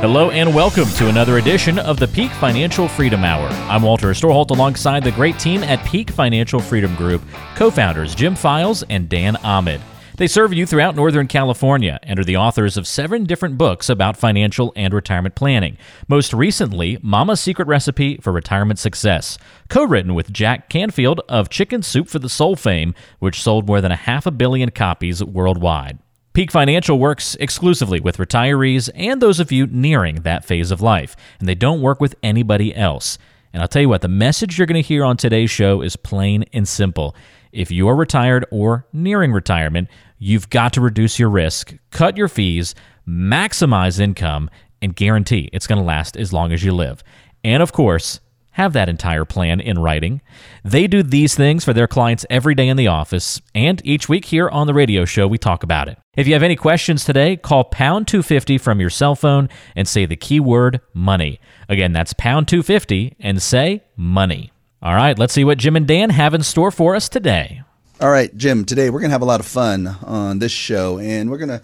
Hello and welcome to another edition of the Peak Financial Freedom Hour. I'm Walter Storholt alongside the great team at Peak Financial Freedom Group, co-founders Jim Files and Dan Ahmed. They serve you throughout Northern California and are the authors of seven different books about financial and retirement planning. Most recently, Mama's Secret Recipe for Retirement Success, co-written with Jack Canfield of Chicken Soup for the Soul fame, which sold more than a half a billion copies worldwide. Peak Financial works exclusively with retirees and those of you nearing that phase of life, and they don't work with anybody else. And I'll tell you what, the message you're going to hear on today's show is plain and simple. If you are retired or nearing retirement, you've got to reduce your risk, cut your fees, maximize income, and guarantee it's going to last as long as you live. And of course, have that entire plan in writing. They do these things for their clients every day in the office, and each week here on the radio show, we talk about it. If you have any questions today, call pound 250 from your cell phone and say the keyword money. Again, that's pound 250 and say money. All right, let's see what Jim and Dan have in store for us today. All right, Jim, today we're going to have a lot of fun on this show, and we're going to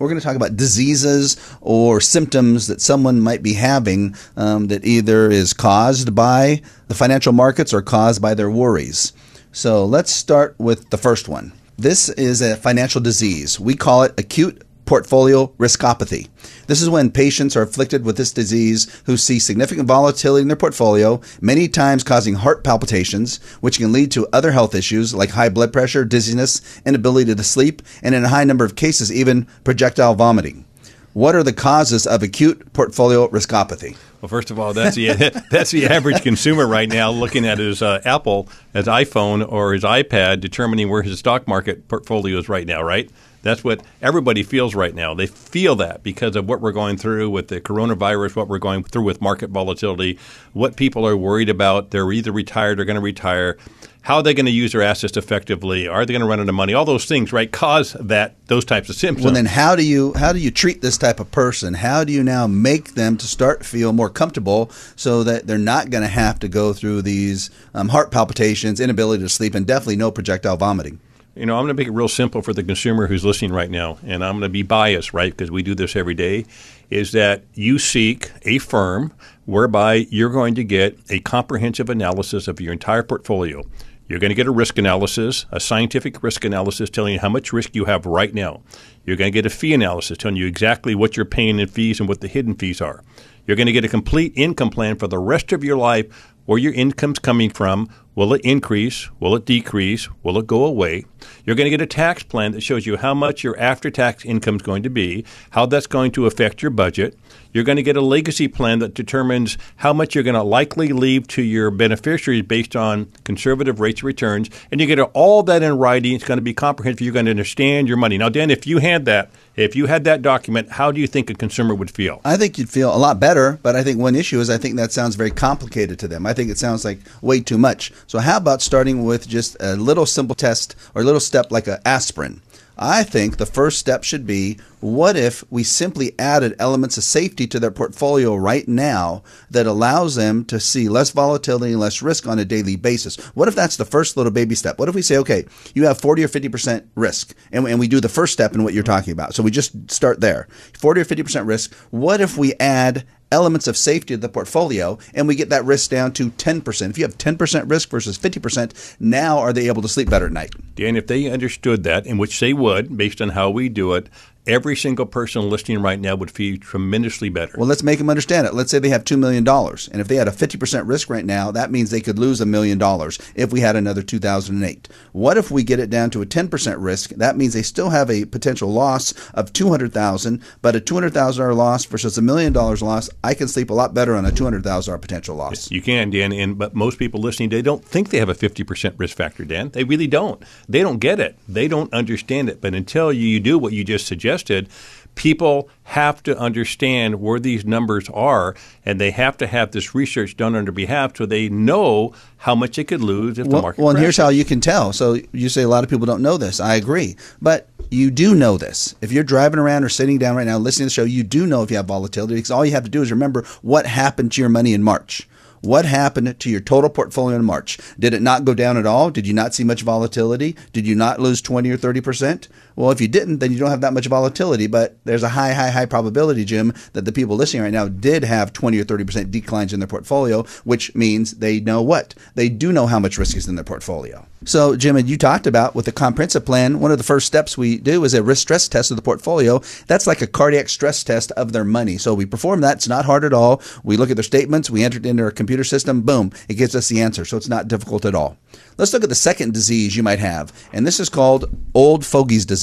we're going to talk about diseases or symptoms that someone might be having um, that either is caused by the financial markets or caused by their worries. So let's start with the first one. This is a financial disease. We call it acute portfolio riskopathy. This is when patients are afflicted with this disease who see significant volatility in their portfolio, many times causing heart palpitations, which can lead to other health issues like high blood pressure, dizziness, inability to sleep, and in a high number of cases, even projectile vomiting. What are the causes of acute portfolio riskopathy? Well, first of all, that's the that's the average consumer right now looking at his uh, Apple, his iPhone, or his iPad, determining where his stock market portfolio is right now. Right? That's what everybody feels right now. They feel that because of what we're going through with the coronavirus, what we're going through with market volatility, what people are worried about. They're either retired or going to retire. How are they going to use their assets effectively? Are they going to run out of money? All those things, right, cause that those types of symptoms. Well, then how do you how do you treat this type of person? How do you now make them to start feel more comfortable so that they're not going to have to go through these um, heart palpitations, inability to sleep, and definitely no projectile vomiting? You know, I'm going to make it real simple for the consumer who's listening right now, and I'm going to be biased, right, because we do this every day, is that you seek a firm whereby you're going to get a comprehensive analysis of your entire portfolio. You're going to get a risk analysis, a scientific risk analysis telling you how much risk you have right now. You're going to get a fee analysis telling you exactly what you're paying in fees and what the hidden fees are. You're going to get a complete income plan for the rest of your life where your income's coming from, Will it increase? Will it decrease? Will it go away? You're going to get a tax plan that shows you how much your after tax income is going to be, how that's going to affect your budget. You're going to get a legacy plan that determines how much you're going to likely leave to your beneficiaries based on conservative rates of returns. And you get all that in writing. It's going to be comprehensive. You're going to understand your money. Now, Dan, if you had that, if you had that document, how do you think a consumer would feel? I think you'd feel a lot better, but I think one issue is I think that sounds very complicated to them. I think it sounds like way too much. So, how about starting with just a little simple test or a little step like an aspirin? I think the first step should be what if we simply added elements of safety to their portfolio right now that allows them to see less volatility and less risk on a daily basis? What if that's the first little baby step? What if we say, okay, you have 40 or 50% risk, and, and we do the first step in what you're talking about? So we just start there 40 or 50% risk. What if we add elements of safety of the portfolio and we get that risk down to 10%. If you have 10% risk versus 50%, now are they able to sleep better at night? Dan, if they understood that, in which they would, based on how we do it, every single person listening right now would feel tremendously better. Well, let's make them understand it. Let's say they have $2 million. And if they had a 50% risk right now, that means they could lose a million dollars if we had another 2008. What if we get it down to a 10% risk? That means they still have a potential loss of 200000 but a $200,000 loss versus a million dollars loss, I can sleep a lot better on a $200,000 potential loss. You can, Dan. And, but most people listening, they don't think they have a 50% risk factor, Dan. They really don't. They don't get it. They don't understand it. But until you do what you just suggested, suggested, people have to understand where these numbers are, and they have to have this research done on their behalf so they know how much they could lose if well, the market. Well, and crashes. here's how you can tell. So you say a lot of people don't know this. I agree, but you do know this. If you're driving around or sitting down right now listening to the show, you do know if you have volatility because all you have to do is remember what happened to your money in March. What happened to your total portfolio in March? Did it not go down at all? Did you not see much volatility? Did you not lose 20 or 30%? Well, if you didn't, then you don't have that much volatility, but there's a high, high, high probability, Jim, that the people listening right now did have 20 or 30% declines in their portfolio, which means they know what? They do know how much risk is in their portfolio. So, Jim, and you talked about with the comprehensive plan, one of the first steps we do is a risk stress test of the portfolio. That's like a cardiac stress test of their money. So we perform that. It's not hard at all. We look at their statements, we enter it into our computer system, boom, it gives us the answer. So it's not difficult at all. Let's look at the second disease you might have, and this is called old fogies disease.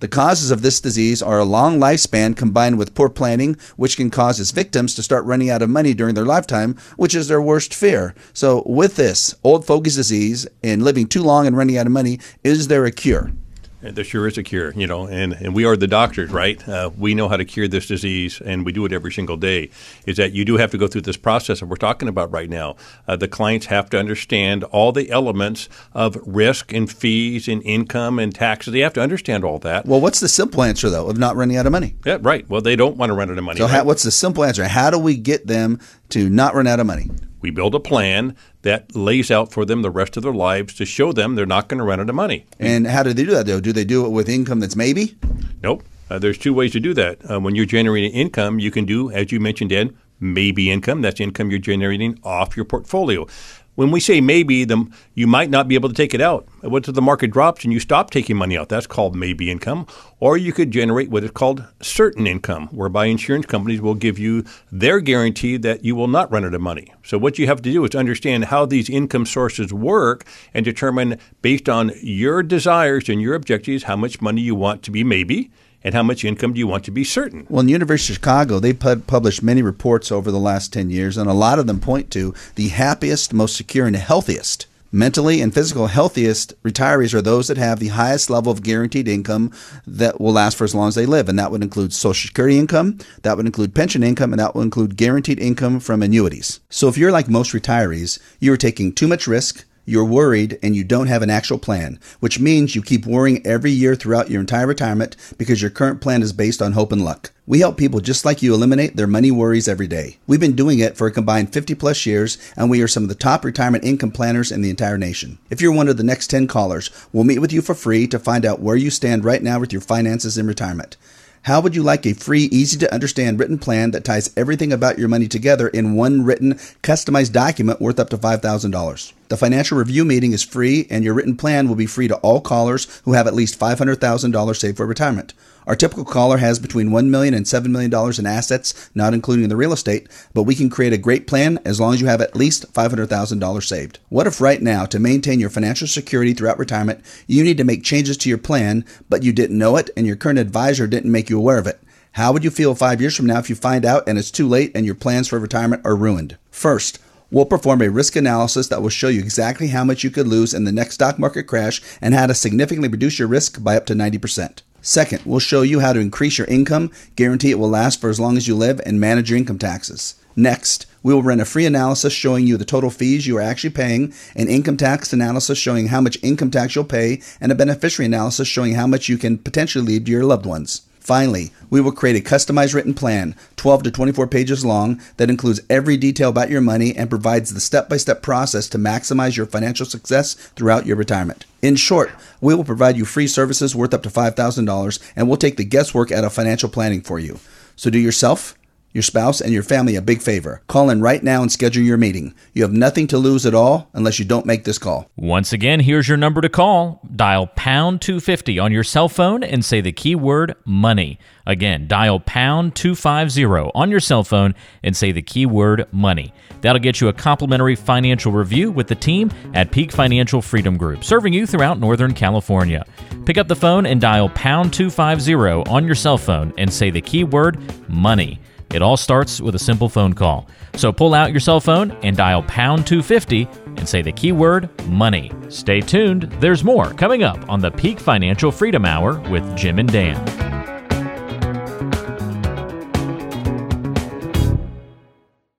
The causes of this disease are a long lifespan combined with poor planning, which can cause its victims to start running out of money during their lifetime, which is their worst fear. So, with this old fogies disease and living too long and running out of money, is there a cure? And there sure is a cure, you know, and, and we are the doctors, right? Uh, we know how to cure this disease, and we do it every single day. Is that you do have to go through this process that we're talking about right now. Uh, the clients have to understand all the elements of risk and fees and income and taxes. They have to understand all that. Well, what's the simple answer, though, of not running out of money? Yeah, right. Well, they don't want to run out of money. So, right? how, what's the simple answer? How do we get them to not run out of money? We build a plan that lays out for them the rest of their lives to show them they're not going to run out of money. And how do they do that, though? Do they do it with income that's maybe? Nope. Uh, there's two ways to do that. Uh, when you're generating income, you can do, as you mentioned, Ed, maybe income. That's income you're generating off your portfolio. When we say maybe, the, you might not be able to take it out. What if the market drops and you stop taking money out? That's called maybe income. Or you could generate what is called certain income, whereby insurance companies will give you their guarantee that you will not run out of money. So what you have to do is understand how these income sources work and determine, based on your desires and your objectives, how much money you want to be maybe and how much income do you want to be certain? Well, in the University of Chicago, they pub- published many reports over the last 10 years, and a lot of them point to the happiest, most secure, and healthiest. Mentally and physical healthiest retirees are those that have the highest level of guaranteed income that will last for as long as they live. And that would include Social Security income, that would include pension income, and that would include guaranteed income from annuities. So if you're like most retirees, you are taking too much risk, you're worried and you don't have an actual plan, which means you keep worrying every year throughout your entire retirement because your current plan is based on hope and luck. We help people just like you eliminate their money worries every day. We've been doing it for a combined 50 plus years, and we are some of the top retirement income planners in the entire nation. If you're one of the next 10 callers, we'll meet with you for free to find out where you stand right now with your finances in retirement. How would you like a free, easy to understand written plan that ties everything about your money together in one written, customized document worth up to $5,000? The financial review meeting is free, and your written plan will be free to all callers who have at least $500,000 saved for retirement. Our typical caller has between $1 million and $7 million in assets, not including the real estate, but we can create a great plan as long as you have at least $500,000 saved. What if right now, to maintain your financial security throughout retirement, you need to make changes to your plan, but you didn't know it and your current advisor didn't make you aware of it? How would you feel five years from now if you find out and it's too late and your plans for retirement are ruined? First, We'll perform a risk analysis that will show you exactly how much you could lose in the next stock market crash and how to significantly reduce your risk by up to 90%. Second, we'll show you how to increase your income, guarantee it will last for as long as you live, and manage your income taxes. Next, we will run a free analysis showing you the total fees you are actually paying, an income tax analysis showing how much income tax you'll pay, and a beneficiary analysis showing how much you can potentially leave to your loved ones. Finally, we will create a customized written plan, 12 to 24 pages long, that includes every detail about your money and provides the step by step process to maximize your financial success throughout your retirement. In short, we will provide you free services worth up to $5,000 and we'll take the guesswork out of financial planning for you. So do yourself, your spouse, and your family a big favor. Call in right now and schedule your meeting. You have nothing to lose at all unless you don't make this call. Once again, here's your number to call. Dial pound 250 on your cell phone and say the keyword money. Again, dial pound 250 on your cell phone and say the keyword money. That'll get you a complimentary financial review with the team at Peak Financial Freedom Group, serving you throughout Northern California. Pick up the phone and dial pound 250 on your cell phone and say the keyword money. It all starts with a simple phone call. So pull out your cell phone and dial pound 250 and say the keyword money. Stay tuned, there's more coming up on the Peak Financial Freedom Hour with Jim and Dan.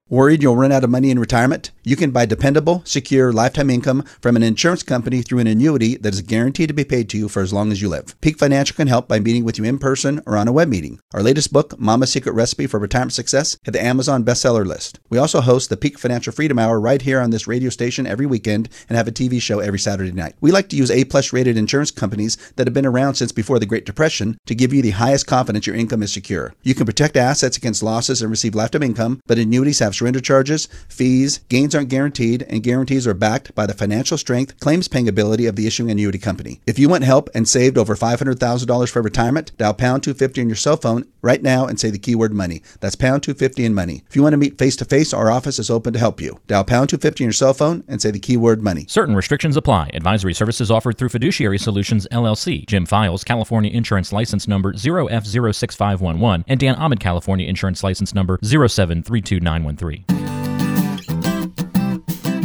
Worried you'll run out of money in retirement? You can buy dependable, secure lifetime income from an insurance company through an annuity that is guaranteed to be paid to you for as long as you live. Peak Financial can help by meeting with you in person or on a web meeting. Our latest book, Mama's Secret Recipe for Retirement Success, hit the Amazon bestseller list. We also host the Peak Financial Freedom Hour right here on this radio station every weekend and have a TV show every Saturday night. We like to use A-plus rated insurance companies that have been around since before the Great Depression to give you the highest confidence your income is secure. You can protect assets against losses and receive lifetime income, but annuities have surrender charges, fees, gains aren't guaranteed, and guarantees are backed by the financial strength, claims paying ability of the issuing annuity company. If you want help and saved over $500,000 for retirement, dial pound 250 on your cell phone right now and say the keyword money. That's pound 250 and money. If you want to meet face to face, our office is open to help you. Dial pound 250 on your cell phone and say the keyword money. Certain restrictions apply. Advisory services offered through Fiduciary Solutions LLC. Jim Files, California Insurance License Number 0F06511, and Dan Ahmed, California Insurance License Number 0732913.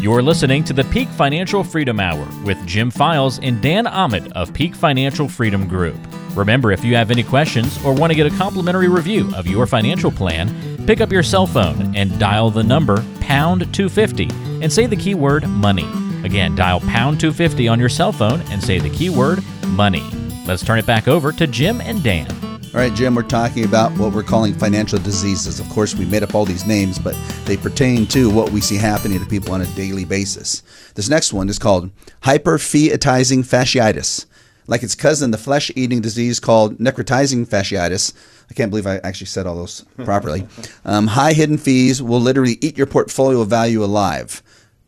You're listening to the Peak Financial Freedom Hour with Jim Files and Dan Ahmed of Peak Financial Freedom Group. Remember, if you have any questions or want to get a complimentary review of your financial plan, pick up your cell phone and dial the number pound 250 and say the keyword money. Again, dial pound 250 on your cell phone and say the keyword money. Let's turn it back over to Jim and Dan. All right, Jim, we're talking about what we're calling financial diseases. Of course, we made up all these names, but they pertain to what we see happening to people on a daily basis. This next one is called hyperphyseatizing fasciitis. Like its cousin, the flesh eating disease called necrotizing fasciitis. I can't believe I actually said all those properly. Um, high hidden fees will literally eat your portfolio value alive.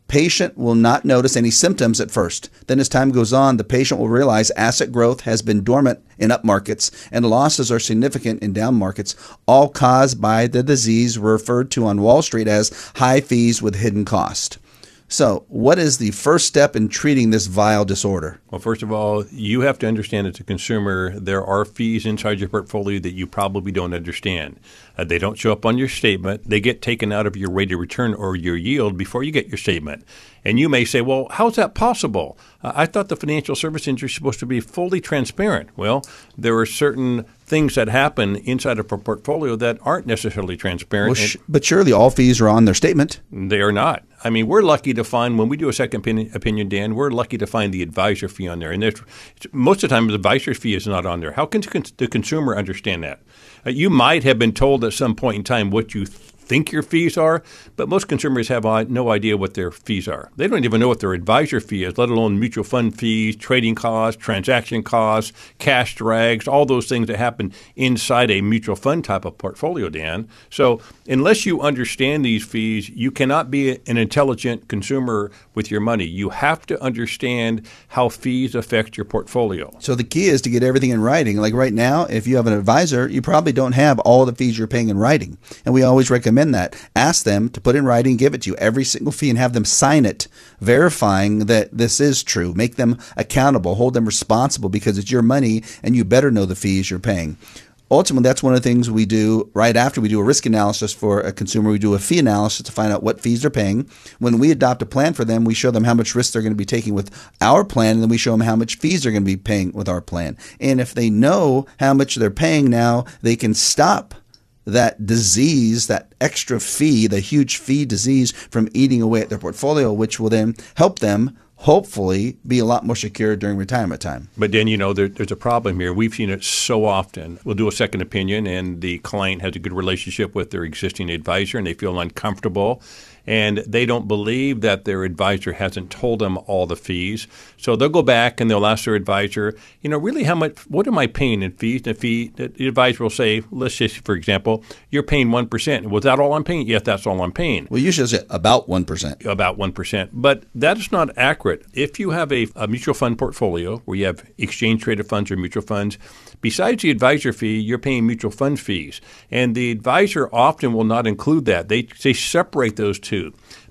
Patient will not notice any symptoms at first. Then, as time goes on, the patient will realize asset growth has been dormant in up markets and losses are significant in down markets, all caused by the disease referred to on Wall Street as high fees with hidden cost. So, what is the first step in treating this vile disorder? Well, first of all, you have to understand as a consumer, there are fees inside your portfolio that you probably don't understand. Uh, they don't show up on your statement. They get taken out of your rate of return or your yield before you get your statement. And you may say, well, how's that possible? Uh, I thought the financial service industry is supposed to be fully transparent. Well, there are certain things that happen inside of a portfolio that aren't necessarily transparent. Well, sh- but surely all fees are on their statement. They are not. I mean, we're lucky to find when we do a second opinion, Dan, we're lucky to find the advisor fee on there. And most of the time, the advisor fee is not on there. How can the consumer understand that? Uh, you might have been told at some point in time what you think your fees are, but most consumers have uh, no idea what their fees are. They don't even know what their advisor fee is, let alone mutual fund fees, trading costs, transaction costs, cash drags, all those things that happen inside a mutual fund type of portfolio, Dan. So, unless you understand these fees, you cannot be an intelligent consumer with your money. You have to understand how fees affect your portfolio. So, the key is to get everything in writing. Like right now, if you have an advisor, you probably don't have all the fees you're paying in writing. And we always recommend that. Ask them to put in writing, give it to you every single fee, and have them sign it, verifying that this is true. Make them accountable, hold them responsible because it's your money and you better know the fees you're paying ultimately that's one of the things we do right after we do a risk analysis for a consumer. We do a fee analysis to find out what fees they're paying. When we adopt a plan for them we show them how much risk they're going to be taking with our plan and then we show them how much fees they're going to be paying with our plan. And if they know how much they're paying now they can stop that disease, that extra fee, the huge fee disease from eating away at their portfolio, which will then help them hopefully be a lot more secure during retirement time. But then, you know, there, there's a problem here. We've seen it so often. We'll do a second opinion, and the client has a good relationship with their existing advisor, and they feel uncomfortable and they don't believe that their advisor hasn't told them all the fees. So they'll go back and they'll ask their advisor, you know, really how much, what am I paying in fees? And the fee, the advisor will say, let's just, for example, you're paying 1%. Was that all I'm paying? Yes, that's all I'm paying. Well, usually say about 1%. About 1%. But that is not accurate. If you have a, a mutual fund portfolio where you have exchange traded funds or mutual funds, besides the advisor fee, you're paying mutual fund fees. And the advisor often will not include that. They, they separate those two.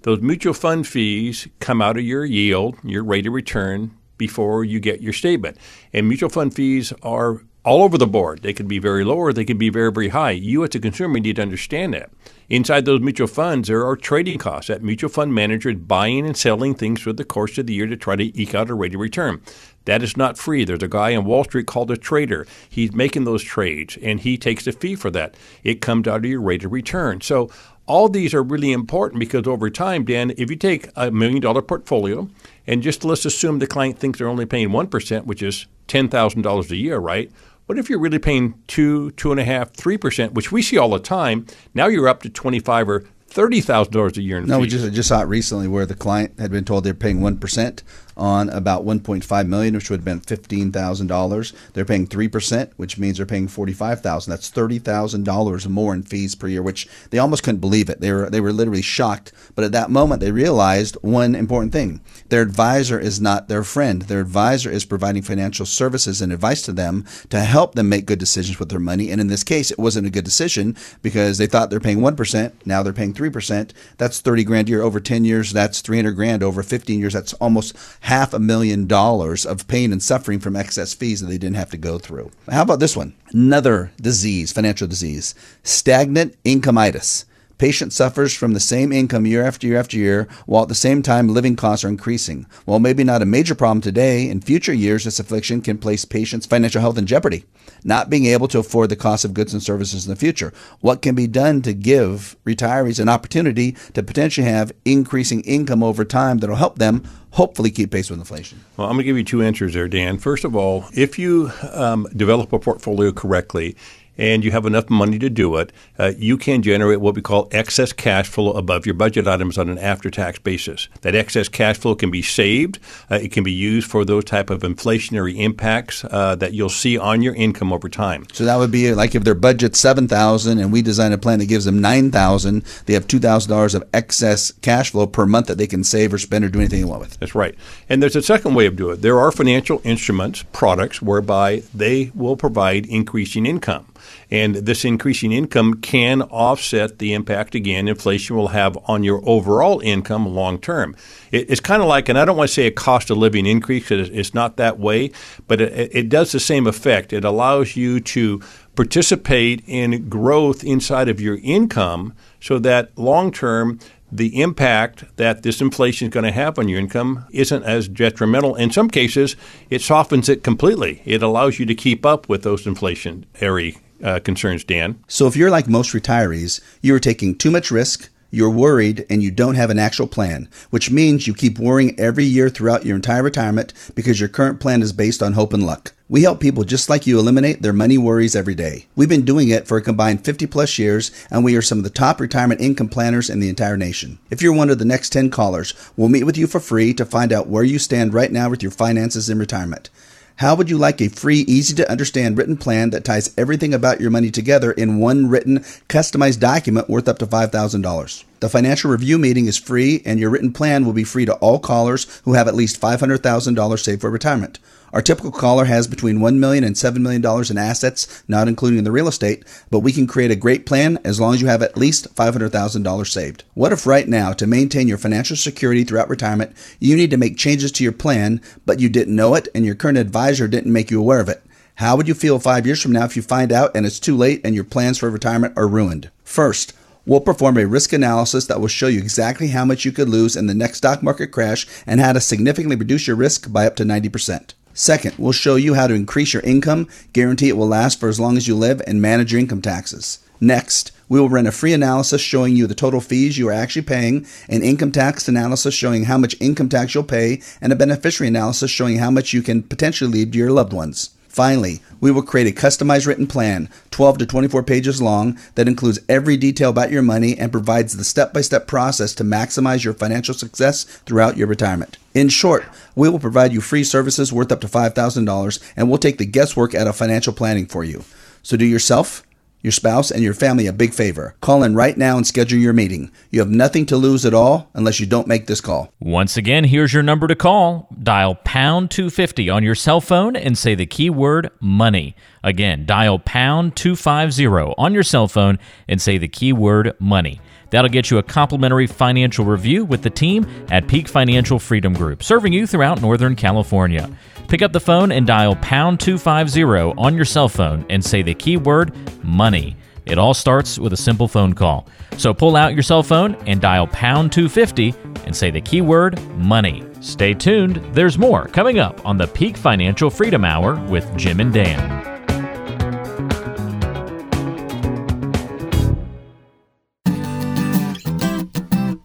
Those mutual fund fees come out of your yield, your rate of return, before you get your statement. And mutual fund fees are all over the board. They could be very low or they could be very, very high. You, as a consumer, need to understand that. Inside those mutual funds, there are trading costs. That mutual fund manager is buying and selling things through the course of the year to try to eke out a rate of return. That is not free. There's a guy on Wall Street called a trader. He's making those trades and he takes a fee for that. It comes out of your rate of return. So all these are really important because over time, Dan, if you take a million dollar portfolio and just let's assume the client thinks they're only paying 1%, which is $10,000 a year, right? What if you're really paying two, two and a half, three percent, which we see all the time? Now you're up to twenty-five or thirty thousand dollars a year in no, fees. we just just saw it recently where the client had been told they're paying one percent on about 1.5 million, which would have been fifteen thousand dollars. They're paying three percent, which means they're paying forty-five thousand. That's thirty thousand dollars more in fees per year, which they almost couldn't believe it. They were they were literally shocked. But at that moment, they realized one important thing: their advisor is not their friend. Their advisor is providing financial services and advice to them to help them make good decisions with their money. And in this case, it wasn't a good decision because they thought they're paying one percent. Now they're paying three percent. That's thirty grand a year over ten years. That's three hundred grand over fifteen years. That's almost half a million dollars of pain and suffering from excess fees that they didn't have to go through. How about this one? Another disease, financial disease, stagnant incomeitis. Patient suffers from the same income year after year after year, while at the same time living costs are increasing. While maybe not a major problem today, in future years, this affliction can place patients' financial health in jeopardy, not being able to afford the cost of goods and services in the future. What can be done to give retirees an opportunity to potentially have increasing income over time that will help them hopefully keep pace with inflation? Well, I'm going to give you two answers there, Dan. First of all, if you um, develop a portfolio correctly, and you have enough money to do it, uh, you can generate what we call excess cash flow above your budget items on an after-tax basis. That excess cash flow can be saved. Uh, it can be used for those type of inflationary impacts uh, that you'll see on your income over time. So that would be like if their budget's seven thousand and we design a plan that gives them nine thousand, they have two thousand dollars of excess cash flow per month that they can save or spend or do anything they want with. That's right. And there's a second way of doing it. There are financial instruments, products whereby they will provide increasing income. And this increasing income can offset the impact, again, inflation will have on your overall income long term. It, it's kind of like, and I don't want to say a cost of living increase because it's not that way, but it, it does the same effect. It allows you to participate in growth inside of your income so that long term the impact that this inflation is going to have on your income isn't as detrimental. In some cases, it softens it completely. It allows you to keep up with those inflationary uh, concerns, Dan. So if you're like most retirees, you are taking too much risk, you're worried, and you don't have an actual plan, which means you keep worrying every year throughout your entire retirement because your current plan is based on hope and luck. We help people just like you eliminate their money worries every day. We've been doing it for a combined 50 plus years, and we are some of the top retirement income planners in the entire nation. If you're one of the next 10 callers, we'll meet with you for free to find out where you stand right now with your finances in retirement. How would you like a free, easy to understand written plan that ties everything about your money together in one written, customized document worth up to $5,000? The financial review meeting is free, and your written plan will be free to all callers who have at least $500,000 saved for retirement. Our typical caller has between $1 million and $7 million in assets, not including the real estate, but we can create a great plan as long as you have at least $500,000 saved. What if right now, to maintain your financial security throughout retirement, you need to make changes to your plan, but you didn't know it and your current advisor didn't make you aware of it? How would you feel five years from now if you find out and it's too late and your plans for retirement are ruined? First, We'll perform a risk analysis that will show you exactly how much you could lose in the next stock market crash and how to significantly reduce your risk by up to 90%. Second, we'll show you how to increase your income, guarantee it will last for as long as you live, and manage your income taxes. Next, we will run a free analysis showing you the total fees you are actually paying, an income tax analysis showing how much income tax you'll pay, and a beneficiary analysis showing how much you can potentially leave to your loved ones. Finally, we will create a customized written plan, 12 to 24 pages long, that includes every detail about your money and provides the step by step process to maximize your financial success throughout your retirement. In short, we will provide you free services worth up to $5,000 and we'll take the guesswork out of financial planning for you. So do yourself your spouse, and your family a big favor. Call in right now and schedule your meeting. You have nothing to lose at all unless you don't make this call. Once again, here's your number to call. Dial pound 250 on your cell phone and say the keyword money. Again, dial pound 250 on your cell phone and say the keyword money. That'll get you a complimentary financial review with the team at Peak Financial Freedom Group, serving you throughout Northern California. Pick up the phone and dial pound 250 on your cell phone and say the keyword money. It all starts with a simple phone call. So pull out your cell phone and dial pound 250 and say the keyword money. Stay tuned, there's more coming up on the Peak Financial Freedom Hour with Jim and Dan.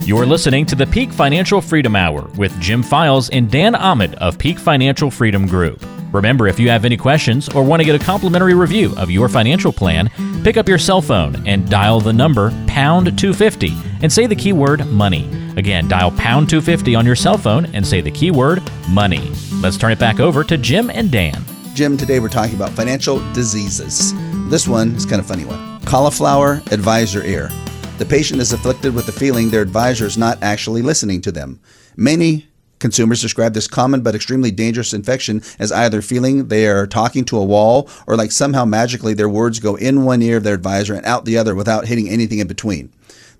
You're listening to the Peak Financial Freedom Hour with Jim Files and Dan Ahmed of Peak Financial Freedom Group. Remember, if you have any questions or want to get a complimentary review of your financial plan, pick up your cell phone and dial the number pound 250 and say the keyword money. Again, dial pound 250 on your cell phone and say the keyword money. Let's turn it back over to Jim and Dan. Jim, today we're talking about financial diseases. This one is kind of funny one. Cauliflower advisor ear. The patient is afflicted with the feeling their advisor is not actually listening to them. Many consumers describe this common but extremely dangerous infection as either feeling they are talking to a wall or like somehow magically their words go in one ear of their advisor and out the other without hitting anything in between.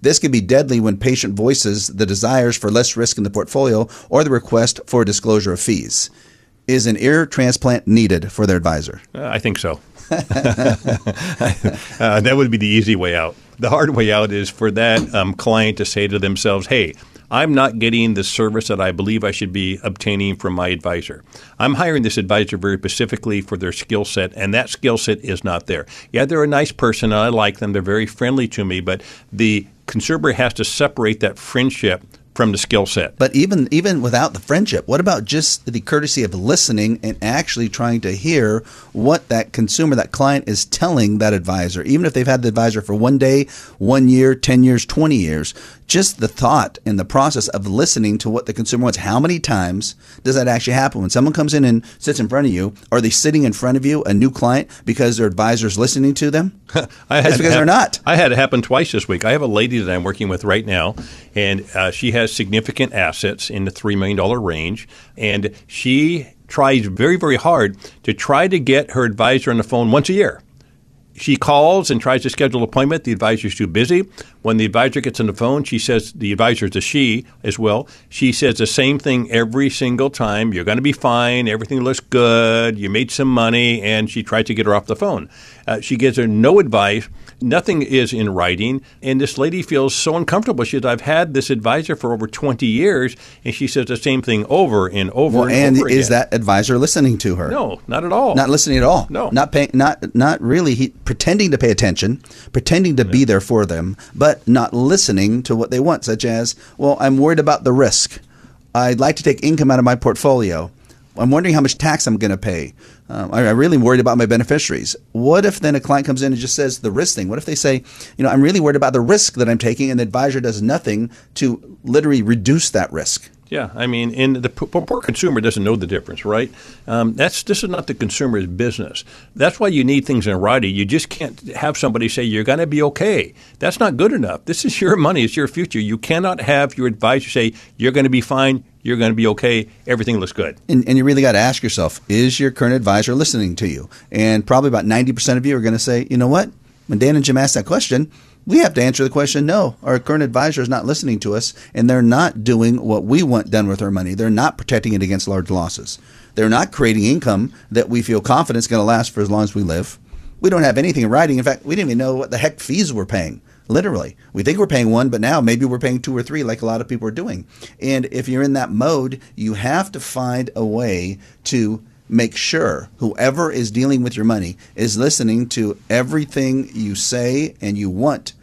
This can be deadly when patient voices the desires for less risk in the portfolio or the request for disclosure of fees. Is an ear transplant needed for their advisor? Uh, I think so. uh, that would be the easy way out. The hard way out is for that um, client to say to themselves, hey, I'm not getting the service that I believe I should be obtaining from my advisor. I'm hiring this advisor very specifically for their skill set, and that skill set is not there. Yeah, they're a nice person, and I like them. They're very friendly to me, but the consumer has to separate that friendship from the skill set. But even even without the friendship, what about just the courtesy of listening and actually trying to hear what that consumer, that client is telling that advisor, even if they've had the advisor for one day, one year, 10 years, 20 years, just the thought and the process of listening to what the consumer wants. How many times does that actually happen? When someone comes in and sits in front of you, are they sitting in front of you, a new client, because their advisor is listening to them? I That's because they're not. I had it happen twice this week. I have a lady that I'm working with right now, and uh, she has significant assets in the $3 million range, and she tries very, very hard to try to get her advisor on the phone once a year she calls and tries to schedule an appointment. The advisor's too busy. When the advisor gets on the phone, she says the advisor is a she as well. She says the same thing every single time. You're going to be fine. Everything looks good. You made some money, and she tries to get her off the phone. Uh, she gives her no advice. Nothing is in writing, and this lady feels so uncomfortable. She says, "I've had this advisor for over 20 years," and she says the same thing over and over well, and, and over is again. that advisor listening to her? No, not at all. Not listening at all. No. Not paying. Not not really. He, pretending to pay attention, pretending to be there for them, but not listening to what they want. Such as, well, I'm worried about the risk. I'd like to take income out of my portfolio. I'm wondering how much tax I'm going to pay. Um, I, I'm really worried about my beneficiaries. What if then a client comes in and just says the risk thing? What if they say, you know, I'm really worried about the risk that I'm taking, and the advisor does nothing to literally reduce that risk? Yeah, I mean, and the poor consumer doesn't know the difference, right? Um, that's this is not the consumer's business. That's why you need things in writing. You just can't have somebody say you're going to be okay. That's not good enough. This is your money. It's your future. You cannot have your advisor say you're going to be fine. You're going to be okay. Everything looks good. And, and you really got to ask yourself: Is your current advisor listening to you? And probably about ninety percent of you are going to say, you know what? When Dan and Jim asked that question, we have to answer the question: No, our current advisor is not listening to us, and they're not doing what we want done with our money. They're not protecting it against large losses. They're not creating income that we feel confident is going to last for as long as we live. We don't have anything in writing. In fact, we didn't even know what the heck fees we're paying. Literally, we think we're paying one, but now maybe we're paying two or three, like a lot of people are doing. And if you're in that mode, you have to find a way to make sure whoever is dealing with your money is listening to everything you say and you want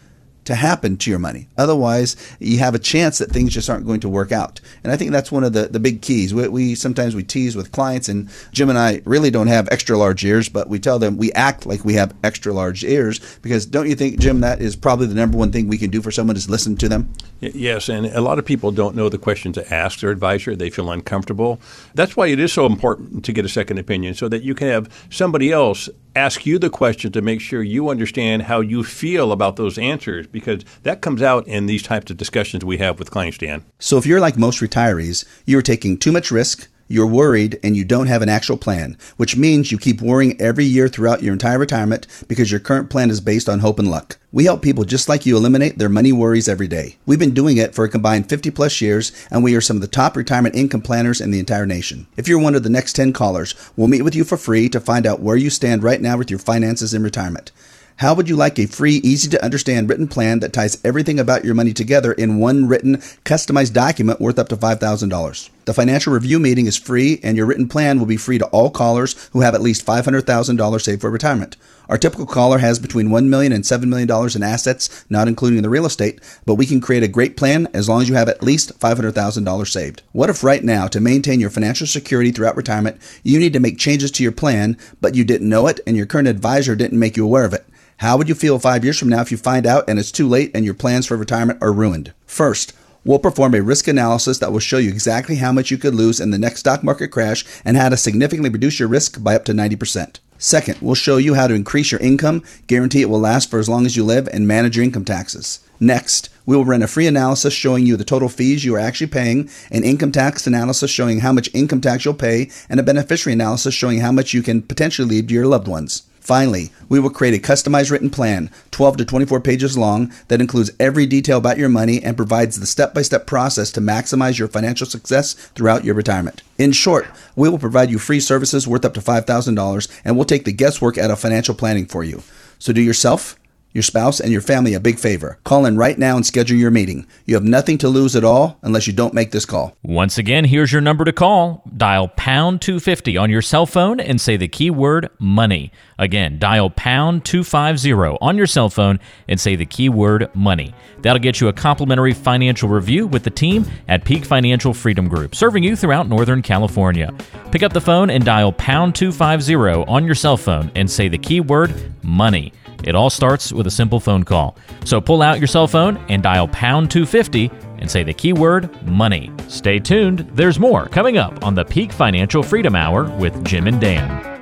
to happen to your money. Otherwise, you have a chance that things just aren't going to work out. And I think that's one of the, the big keys. We, we sometimes we tease with clients, and Jim and I really don't have extra large ears, but we tell them we act like we have extra large ears because don't you think, Jim, that is probably the number one thing we can do for someone is listen to them? Yes, and a lot of people don't know the question to ask their advisor. They feel uncomfortable. That's why it is so important to get a second opinion so that you can have somebody else ask you the question to make sure you understand how you feel about those answers because that comes out in these types of discussions we have with clients, Dan. So if you're like most retirees, you're taking too much risk, you're worried, and you don't have an actual plan, which means you keep worrying every year throughout your entire retirement because your current plan is based on hope and luck. We help people just like you eliminate their money worries every day. We've been doing it for a combined 50 plus years, and we are some of the top retirement income planners in the entire nation. If you're one of the next 10 callers, we'll meet with you for free to find out where you stand right now with your finances in retirement. How would you like a free, easy to understand written plan that ties everything about your money together in one written, customized document worth up to $5,000? The financial review meeting is free, and your written plan will be free to all callers who have at least $500,000 saved for retirement. Our typical caller has between $1 million and $7 million in assets, not including the real estate, but we can create a great plan as long as you have at least $500,000 saved. What if right now, to maintain your financial security throughout retirement, you need to make changes to your plan, but you didn't know it and your current advisor didn't make you aware of it? How would you feel five years from now if you find out and it's too late and your plans for retirement are ruined? First, We'll perform a risk analysis that will show you exactly how much you could lose in the next stock market crash and how to significantly reduce your risk by up to 90%. Second, we'll show you how to increase your income, guarantee it will last for as long as you live, and manage your income taxes. Next, we will run a free analysis showing you the total fees you are actually paying, an income tax analysis showing how much income tax you'll pay, and a beneficiary analysis showing how much you can potentially leave to your loved ones. Finally, we will create a customized written plan, 12 to 24 pages long, that includes every detail about your money and provides the step by step process to maximize your financial success throughout your retirement. In short, we will provide you free services worth up to $5,000 and we'll take the guesswork out of financial planning for you. So do yourself your spouse, and your family a big favor. Call in right now and schedule your meeting. You have nothing to lose at all unless you don't make this call. Once again, here's your number to call. Dial pound 250 on your cell phone and say the keyword money. Again, dial pound 250 on your cell phone and say the keyword money. That'll get you a complimentary financial review with the team at Peak Financial Freedom Group, serving you throughout Northern California. Pick up the phone and dial pound 250 on your cell phone and say the keyword money. It all starts with a simple phone call. So pull out your cell phone and dial pound 250 and say the keyword money. Stay tuned, there's more coming up on the Peak Financial Freedom Hour with Jim and Dan.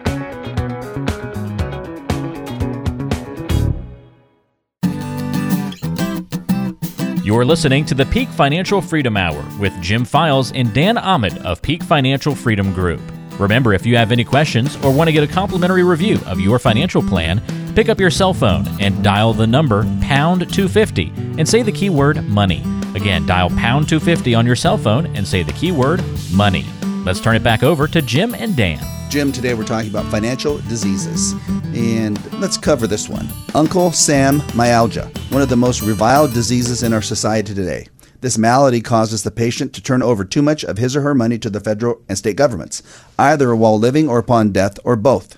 You're listening to the Peak Financial Freedom Hour with Jim Files and Dan Ahmed of Peak Financial Freedom Group. Remember, if you have any questions or want to get a complimentary review of your financial plan, Pick up your cell phone and dial the number pound 250 and say the keyword money. Again, dial pound 250 on your cell phone and say the keyword money. Let's turn it back over to Jim and Dan. Jim, today we're talking about financial diseases. And let's cover this one Uncle Sam myalgia, one of the most reviled diseases in our society today. This malady causes the patient to turn over too much of his or her money to the federal and state governments, either while living or upon death, or both.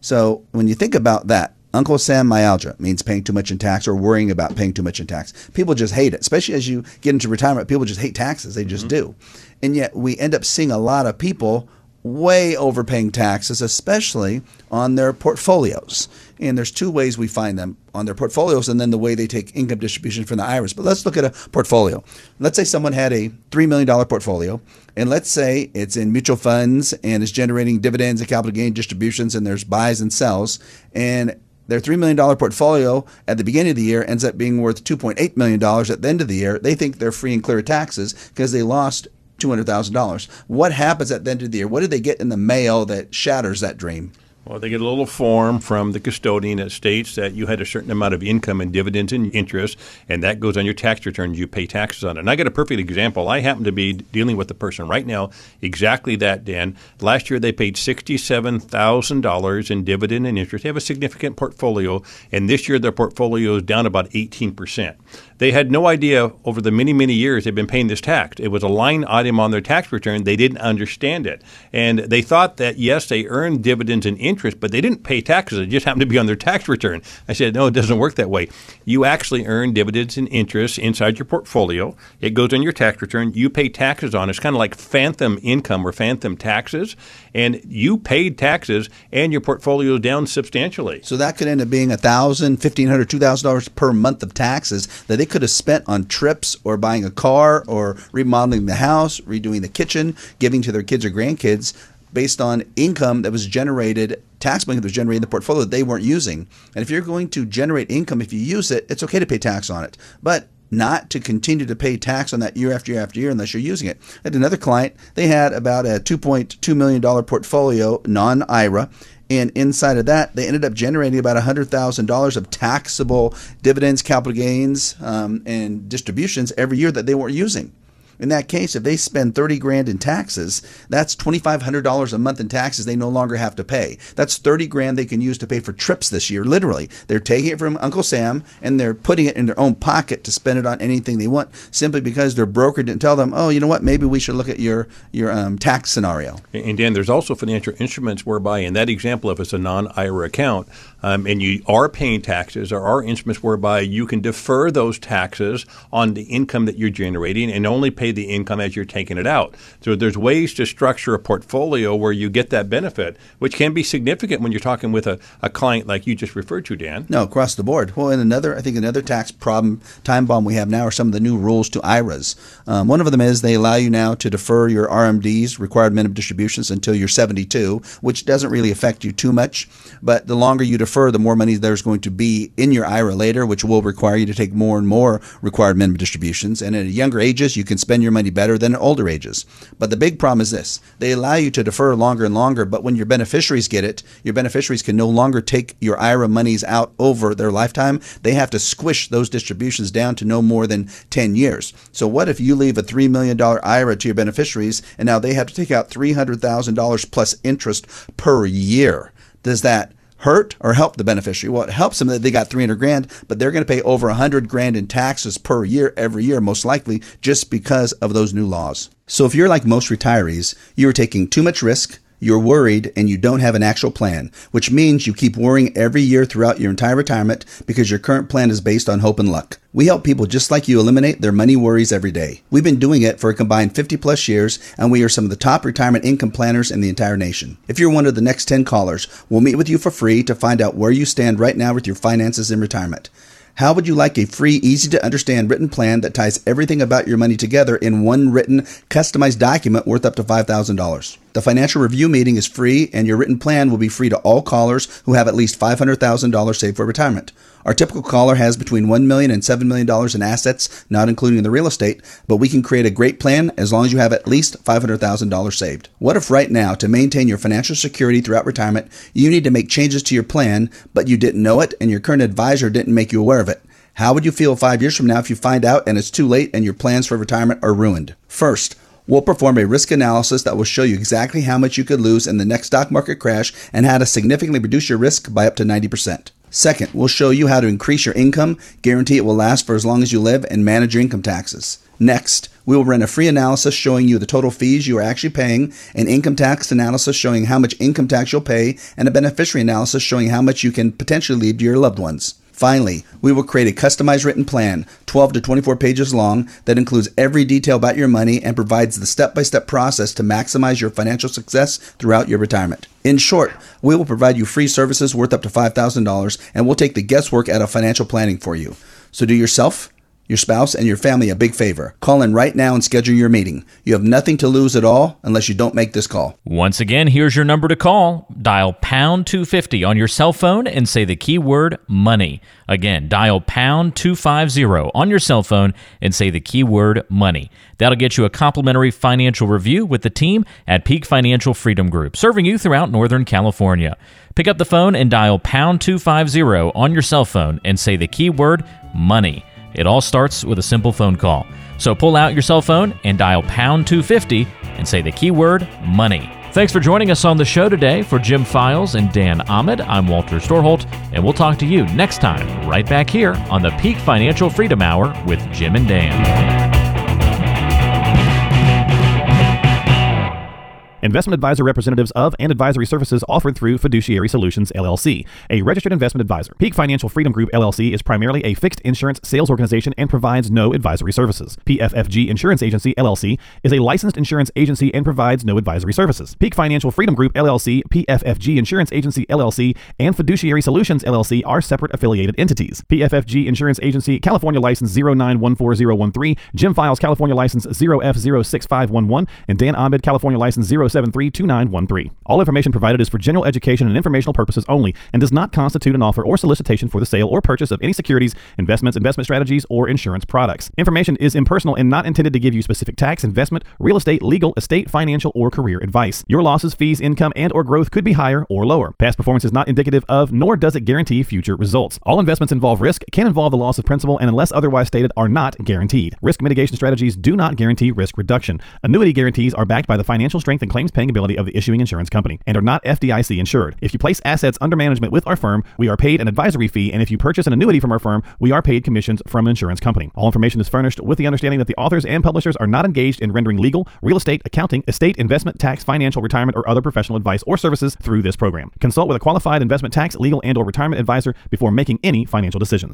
So when you think about that, Uncle Sam myalgia means paying too much in tax or worrying about paying too much in tax. People just hate it, especially as you get into retirement. People just hate taxes. They just mm-hmm. do. And yet we end up seeing a lot of people way overpaying taxes, especially on their portfolios. And there's two ways we find them on their portfolios and then the way they take income distribution from the IRS. But let's look at a portfolio. Let's say someone had a $3 million portfolio, and let's say it's in mutual funds and is generating dividends and capital gain distributions, and there's buys and sells. And their $3 million portfolio at the beginning of the year ends up being worth $2.8 million at the end of the year. They think they're free and clear of taxes because they lost $200,000. What happens at the end of the year? What do they get in the mail that shatters that dream? Well, they get a little form from the custodian that states that you had a certain amount of income and dividends and interest, and that goes on your tax returns. You pay taxes on it. And I got a perfect example. I happen to be dealing with the person right now, exactly that, Dan. Last year they paid $67,000 in dividend and interest. They have a significant portfolio, and this year their portfolio is down about 18%. They had no idea over the many, many years they've been paying this tax. It was a line item on their tax return. They didn't understand it. And they thought that, yes, they earned dividends and interest, but they didn't pay taxes. It just happened to be on their tax return. I said, no, it doesn't work that way. You actually earn dividends and interest inside your portfolio. It goes on your tax return. You pay taxes on it. It's kind of like phantom income or phantom taxes. And you paid taxes and your portfolio is down substantially. So that could end up being $1,000, $1,500, $2,000 per month of taxes that they could have spent on trips or buying a car or remodeling the house, redoing the kitchen, giving to their kids or grandkids based on income that was generated, tax money that was generated in the portfolio that they weren't using. And if you're going to generate income, if you use it, it's okay to pay tax on it. But not to continue to pay tax on that year after year after year unless you're using it. I had another client, they had about a $2.2 million portfolio, non IRA, and inside of that, they ended up generating about $100,000 of taxable dividends, capital gains, um, and distributions every year that they weren't using. In that case, if they spend 30 grand in taxes, that's $2,500 a month in taxes they no longer have to pay. That's 30 grand they can use to pay for trips this year, literally. They're taking it from Uncle Sam and they're putting it in their own pocket to spend it on anything they want simply because their broker didn't tell them, oh, you know what, maybe we should look at your, your um, tax scenario. And Dan, there's also financial instruments whereby, in that example, if it's a non IRA account um, and you are paying taxes, there are instruments whereby you can defer those taxes on the income that you're generating and only pay the income as you're taking it out. So there's ways to structure a portfolio where you get that benefit, which can be significant when you're talking with a, a client like you just referred to, Dan. No, across the board. Well, and another, I think another tax problem, time bomb we have now are some of the new rules to IRAs. Um, one of them is they allow you now to defer your RMDs, required minimum distributions, until you're 72, which doesn't really affect you too much. But the longer you defer, the more money there's going to be in your IRA later, which will require you to take more and more required minimum distributions. And at younger ages, you can spend your money better than at older ages. But the big problem is this they allow you to defer longer and longer, but when your beneficiaries get it, your beneficiaries can no longer take your IRA monies out over their lifetime. They have to squish those distributions down to no more than 10 years. So, what if you leave a $3 million IRA to your beneficiaries and now they have to take out $300,000 plus interest per year? Does that hurt or help the beneficiary? Well, it helps them that they got 300 grand, but they're going to pay over 100 grand in taxes per year every year, most likely just because of those new laws. So if you're like most retirees, you are taking too much risk, you're worried and you don't have an actual plan, which means you keep worrying every year throughout your entire retirement because your current plan is based on hope and luck. We help people just like you eliminate their money worries every day. We've been doing it for a combined 50 plus years, and we are some of the top retirement income planners in the entire nation. If you're one of the next 10 callers, we'll meet with you for free to find out where you stand right now with your finances in retirement. How would you like a free, easy to understand written plan that ties everything about your money together in one written, customized document worth up to $5,000? The financial review meeting is free, and your written plan will be free to all callers who have at least $500,000 saved for retirement. Our typical caller has between $1 million and $7 million in assets, not including the real estate, but we can create a great plan as long as you have at least $500,000 saved. What if right now, to maintain your financial security throughout retirement, you need to make changes to your plan, but you didn't know it and your current advisor didn't make you aware of it? How would you feel five years from now if you find out and it's too late and your plans for retirement are ruined? First, We'll perform a risk analysis that will show you exactly how much you could lose in the next stock market crash and how to significantly reduce your risk by up to 90%. Second, we'll show you how to increase your income, guarantee it will last for as long as you live, and manage your income taxes. Next, we will run a free analysis showing you the total fees you are actually paying, an income tax analysis showing how much income tax you'll pay, and a beneficiary analysis showing how much you can potentially leave to your loved ones. Finally, we will create a customized written plan, 12 to 24 pages long, that includes every detail about your money and provides the step by step process to maximize your financial success throughout your retirement. In short, we will provide you free services worth up to $5,000 and we'll take the guesswork out of financial planning for you. So do yourself your spouse, and your family a big favor. Call in right now and schedule your meeting. You have nothing to lose at all unless you don't make this call. Once again, here's your number to call. Dial pound 250 on your cell phone and say the keyword money. Again, dial pound 250 on your cell phone and say the keyword money. That'll get you a complimentary financial review with the team at Peak Financial Freedom Group, serving you throughout Northern California. Pick up the phone and dial pound 250 on your cell phone and say the keyword money. It all starts with a simple phone call. So pull out your cell phone and dial pound 250 and say the keyword money. Thanks for joining us on the show today. For Jim Files and Dan Ahmed, I'm Walter Storholt, and we'll talk to you next time right back here on the Peak Financial Freedom Hour with Jim and Dan. Investment advisor representatives of and advisory services offered through Fiduciary Solutions LLC, a registered investment advisor. Peak Financial Freedom Group LLC is primarily a fixed insurance sales organization and provides no advisory services. PFFG Insurance Agency LLC is a licensed insurance agency and provides no advisory services. Peak Financial Freedom Group LLC, PFFG Insurance Agency LLC, and Fiduciary Solutions LLC are separate affiliated entities. PFFG Insurance Agency, California license 0914013, Jim Files, California license 0F06511, and Dan Ahmed, California license 0 473 2913. All information provided is for general education and informational purposes only and does not constitute an offer or solicitation for the sale or purchase of any securities, investments, investment strategies, or insurance products. Information is impersonal and not intended to give you specific tax, investment, real estate, legal, estate, financial, or career advice. Your losses, fees, income, and or growth could be higher or lower. Past performance is not indicative of, nor does it guarantee future results. All investments involve risk, can involve the loss of principal, and unless otherwise stated, are not guaranteed. Risk mitigation strategies do not guarantee risk reduction. Annuity guarantees are backed by the financial strength and claims paying ability of the issuing insurance company and are not FDIC insured. If you place assets under management with our firm, we are paid an advisory fee, and if you purchase an annuity from our firm, we are paid commissions from an insurance company. All information is furnished with the understanding that the authors and publishers are not engaged in rendering legal, real estate, accounting, estate, investment, tax, financial, retirement, or other professional advice or services through this program. Consult with a qualified investment tax, legal, and or retirement advisor before making any financial decisions.